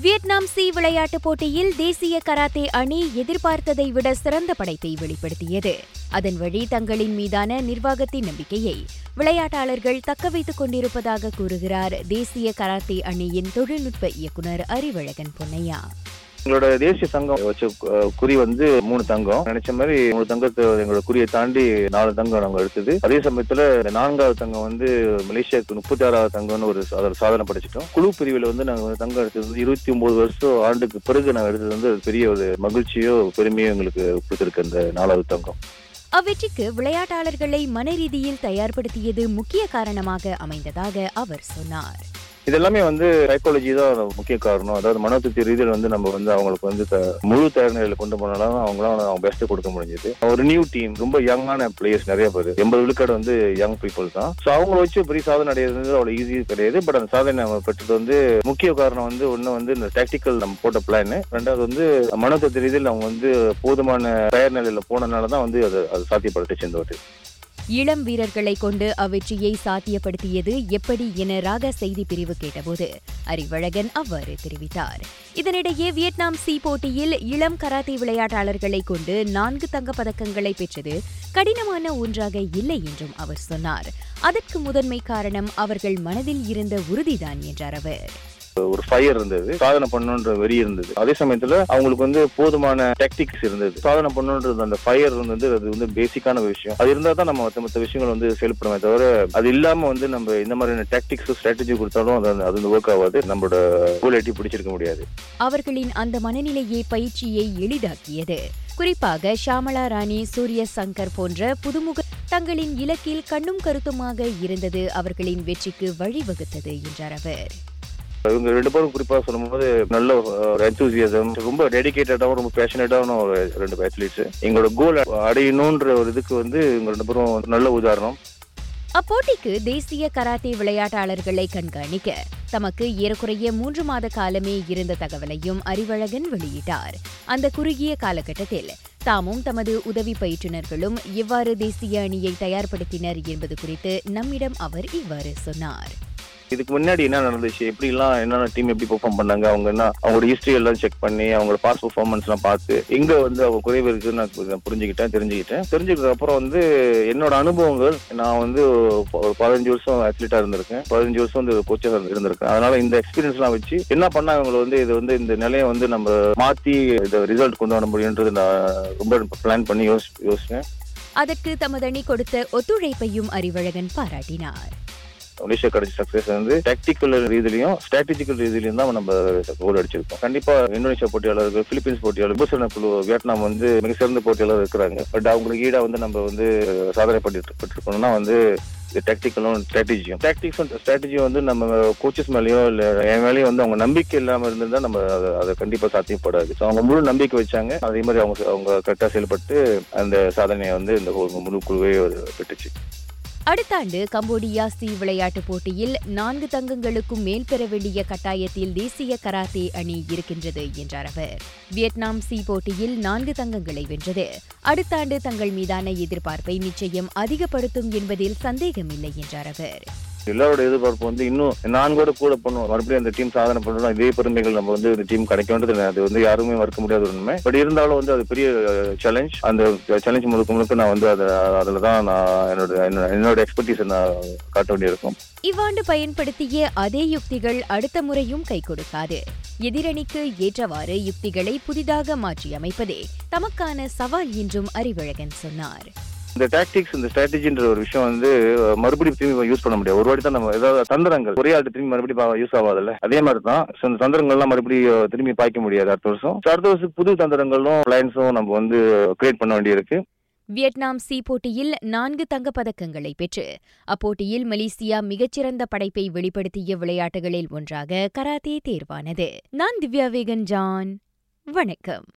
Vietnam C விளையாட்டுப் போட்டியில் தேசிய கராத்தே அணி எதிர்பார்த்ததை விட சிறந்த படைப்பை வெளிப்படுத்தியது. அதன் வழி தங்களின் மீதான நிர்வாகத்தின் நம்பிக்கையை விளையாட்டாளர்கள் தக்க வைத்துக் கொண்டிருப்பதாக கூறுகிறார் தேசிய கராத்தே அணியின் தொழில்நுட்ப இயக்குநர் அறிவழகன் பொன்னையா. எங்களோட தேசிய சங்கம் வச்ச குறி வந்து மூணு தங்கம். நினைச்ச மாதிரி மூணு தங்கத்தை எங்களோட குறியை தாண்டி நாலு தங்கம் நாங்க எடுத்தது. அதே சமயத்துல நான்காவது தங்கம் வந்து மலேசியாவுக்கு முப்பத்தி ஆறாவது தங்கம்னு ஒரு சாதனை படைச்சிட்டோம். குழு பிரிவில் வந்து நாங்க தங்கம் எடுத்தது வந்து இருபத்தி ஒன்பது வருஷம் ஆண்டுக்கு பிறகு நாங்க எடுத்தது வந்து ஒரு பெரிய ஒரு மகிழ்ச்சியோ பெருமையோ எங்களுக்கு கொடுத்துருக்கு அந்த நாலாவது தங்கம். அவ்வெற்றிக்கு விளையாட்டாளர்களை மன ரீதியில் தயார்படுத்தியது முக்கிய காரணமாக அமைந்ததாக அவர் சொன்னார். இது எல்லாமே வந்து சைக்காலஜி தான் முக்கிய காரணம். அதாவது மனோதத்துவ ரீதியில் வந்து நம்ம வந்து அவங்களுக்கு வந்து முழு தயார்நிலையில கொண்டு போனாலும் அவங்களாம் அவங்க பெஸ்ட்டை கொடுக்க முடிஞ்சது. ஒரு நியூ டீம் ரொம்ப யங்கான பிளேயர்ஸ் நிறைய பேர். எண்பது விழுக்காடு வந்து யங் பீப்புள் தான். ஸோ அவங்கள வச்சு பெரிய சாதனை அடையிறது அவ்வளோ ஈஸி கிடையாது. பட் அந்த சாதனை நம்ம பெற்றது வந்து முக்கிய காரணம் வந்து ஒன்று வந்து இந்த டாக்டிக்கல் நம்ம போட்ட பிளான் ரெண்டாவது வந்து மனோதத்துவ ரீதியில் அவங்க வந்து போதுமான தயார் நிலையில போனதுனால தான் வந்து அது அது சாத்தியப்பட்டுச்சு இந்த வாட்டி இளம் வீரர்களை கொண்டு அவ்வெற்றியை சாத்தியப்படுத்தியது எப்படி என ராக செய்தி பிரிவு கேட்டபோது அறிவழகன் அவ்வாறு தெரிவித்தார். இதனிடையே வியட்நாம் சி போட்டியில் இளம் கராத்தே விளையாட்டாளர்களை கொண்டு நான்கு தங்கப்பதக்கங்களை பெற்றது கடினமான ஒன்றாக இல்லை என்றும் அவர் சொன்னார். அதற்கு முதன்மை காரணம் அவர்கள் மனதில் இருந்த உறுதிதான் என்றார் அவர். ஒரு ஃபயர் இருந்தது சாதனை பண்ணணுன்ற வெறி இருந்தது. அதே சமயத்துல அவங்களுக்கு வந்து போதுமான டெக்டிக்ஸ் இருந்தது. சாதனை பண்ணணுன்றது அந்த ஃபயர் இருந்தது அது வந்து பேசிக்கான விஷயம். அது இருந்தா தான் நம்ம மற்ற மற்ற விஷயங்கள் வந்து செயல்படுமே தவிர அது இல்லாம வந்து நம்ம இந்த மாதிரியான டாக்டிக்ஸ் ஸ்ட்ராட்டஜி கொடுத்தாலும் அது அது வந்து ஒர்க் ஆகாது. நம்மளோட கோல் எட்டி பிடிச்சிருக்க முடியாது. அவர்களின் அந்த மனநிலையே பயிற்சியை எளிதாக்கியது. குறிப்பாக ஷாமலா ராணி சூரிய சங்கர் போன்ற புதுமுக தங்களின் இலக்கில் கண்ணும் கருத்துமாக இருந்தது அவர்களின் வெற்றிக்கு வழிவகுத்தது என்றார் அவர். இவங்க ரெண்டு பேரும் குறிப்பா சொல்லும்போது நல்ல ஒரு enthusiasm ரொம்ப டெடிகேட்டடாகவும் ரொம்ப பேஷனேட்டான ஒரு ரெண்டு அத்லீட்ஸ் எங்களோட கோல் அடையணுன்ற ஒரு இதுக்கு வந்து இவங்க ரெண்டு பேரும் நல்ல உதாரணம். அப்போட்டிக்கு தேசிய கராத்தே விளையாட்டாளர்களை கண்காணிக்க தமக்கு ஏறக்குறைய மூன்று மாத காலமே இருந்த தகவலையும் அறிவழகன் வெளியிட்டார். அந்த குறுகிய காலகட்டத்தில் தாமும் தமது உதவி பயிற்றுநர்களும் எவ்வாறு தேசிய அணியை தயார்படுத்தினர் என்பது குறித்து நம்மிடம் அவர் இவ்வாறு சொன்னார். இதுக்கு முன்னாடி என்ன நடந்துச்சு? எப்படி எல்லாம் என்னென்ன டீம் எப்படி பெர்ஃபார்ம் பண்ணாங்க? அவங்க என்ன அவங்களோட ஹிஸ்டரி எல்லாம் செக் பண்ணி அவங்களோட பாஸ் பெர்ஃபார்மன்ஸ் எல்லாம் பார்த்து எங்க வந்து அவங்க குறைவு இருக்குன்னு நான் புரிஞ்சுக்கிட்டேன் தெரிஞ்சுக்கிட்டேன். தெரிஞ்சுக்கிட்ட அப்புறம் வந்து என்னோட அனுபவங்கள் நான் வந்து ஒரு பதினஞ்சு வருஷம் அத்லீட்டா இருந்திருக்கேன். பதினஞ்சு வருஷம் வந்து கோச்சா இருந்திருக்கேன். அதனால இந்த எக்ஸ்பீரியன்ஸ் எல்லாம் வச்சு என்ன பண்ணா இவங்களை வந்து இது வந்து இந்த நிலையை வந்து நம்ம மாத்தி இந்த ரிசல்ட் கொண்டு வர முடியுன்றது நான் ரொம்ப பிளான் பண்ணி யோசி யோசிச்சேன். அதற்கு தமது அணி கொடுத்த ஒத்துழைப்பையும் அறிவழகன் பாராட்டினார். மலேசியா கிடைச்ச சக்சஸ் வந்து டாக்டிக்கல் ரீதியிலையும் ஸ்ட்ராட்டஜிக்கல் ரீதியிலையும் தான் நம்ம கோல் அடிச்சிருக்கோம். கண்டிப்பா இந்தோனேஷியா போட்டியாளர்கள் பிலிப்பீன்ஸ் போட்டியாளர் விபசன குழு வியட்நாம் வந்து மிக சிறந்த போட்டியாளர் இருக்கிறாங்க. பட் அவங்களுக்கு ஈடா வந்து நம்ம வந்து சாதனை பண்ணிட்டு வந்து இது டாக்டிக்கலும் ஸ்ட்ராட்டஜியும் டாக்டிக்ஸும் ஸ்ட்ராட்டஜியும் வந்து நம்ம கோச்சஸ் மேலேயோ இல்லை என் மேலேயும் வந்து அவங்க நம்பிக்கை இல்லாமல் இருந்திருந்தா நம்ம அதை- அதை சாத்தியப்படாது. ஸோ அவங்க முழு நம்பிக்கை வச்சாங்க. அதே மாதிரி அவங்க அவங்க கரெக்டாக செயல்பட்டு அந்த சாதனையை வந்து இந்த முழு குழுவே பெற்றுச்சு. அடுத்த ஆண்டு கம்போடியா சி விளையாட்டுப் போட்டியில் நான்கு தங்கங்களுக்கும் மேல் பெற வேண்டிய கட்டாயத்தில் தேசிய கராத்தே அணி இருக்கின்றது என்றார் அவர். வியட்நாம் சி போட்டியில் நான்கு தங்கங்களை வென்றது. அடுத்த ஆண்டு தங்கள் மீதான எதிர்பார்ப்பை நிச்சயம் அதிகப்படுத்தும் என்பதில் சந்தேகமில்லை என்றார் அவர். எல்லாரோட எதிர்பார்ப்பு வந்து இன்னும் நான் கூட கூட பண்ணுவோம். மறுபடியும் அந்த டீம் சாதனை பண்ணணும் இதே பெருமைகள் நம்ம வந்து இந்த டீம் கிடைக்கும்ன்றது அது வந்து யாருமே மறுக்க முடியாத ஒரு உண்மை பட் இருந்தாலும் வந்து அது பெரிய சேலஞ்ச் அந்த சேலஞ்ச் முழுக்க முழுக்க நான் வந்து அதை அதில் தான் நான் என்னோட என்னோட- எக்ஸ்பர்டீஸ் நான் காட்ட வேண்டியிருக்கும். இவ்வாண்டு பயன்படுத்திய அதே யுக்திகள் அடுத்த முறையும் கை கொடுக்காது. எதிரணிக்கு ஏற்றவாறு யுக்திகளை புதிதாக மாற்றியமைப்பதே தமக்கான சவால் என்றும் அறிவழகன் சொன்னார். இந்த டாக்டிக்ஸ் இந்த ஸ்ட்ராட்டஜின்ற ஒரு விஷயம் வந்து மறுபடியும் திரும்பி யூஸ் பண்ண முடியாது. ஒரு வாட்டி தான் நம்ம ஏதாவது தந்திரங்கள் ஒரே ஆட்டு திரும்பி மறுபடியும் யூஸ் ஆகாதுல்ல. அதே மாதிரி தான் So, இந்த தந்திரங்கள்லாம் மறுபடியும் திரும்பி பாய்க்க முடியாது அடுத்த வருஷம். அடுத்த வருஷம் புது தந்திரங்களும் பிளான்ஸும் நம்ம வந்து கிரியேட் பண்ண வேண்டியிருக்கு. வியட்நாம் சி போட்டியில் நான்கு தங்கப்பதக்கங்களை பெற்று அப்போட்டியில் மலேசியா மிகச்சிறந்த படைப்பை வெளிப்படுத்திய விளையாட்டுகளில் ஒன்றாக கராத்தே தேர்வானது. நான் திவ்யா வேகன் ஜான். வணக்கம்.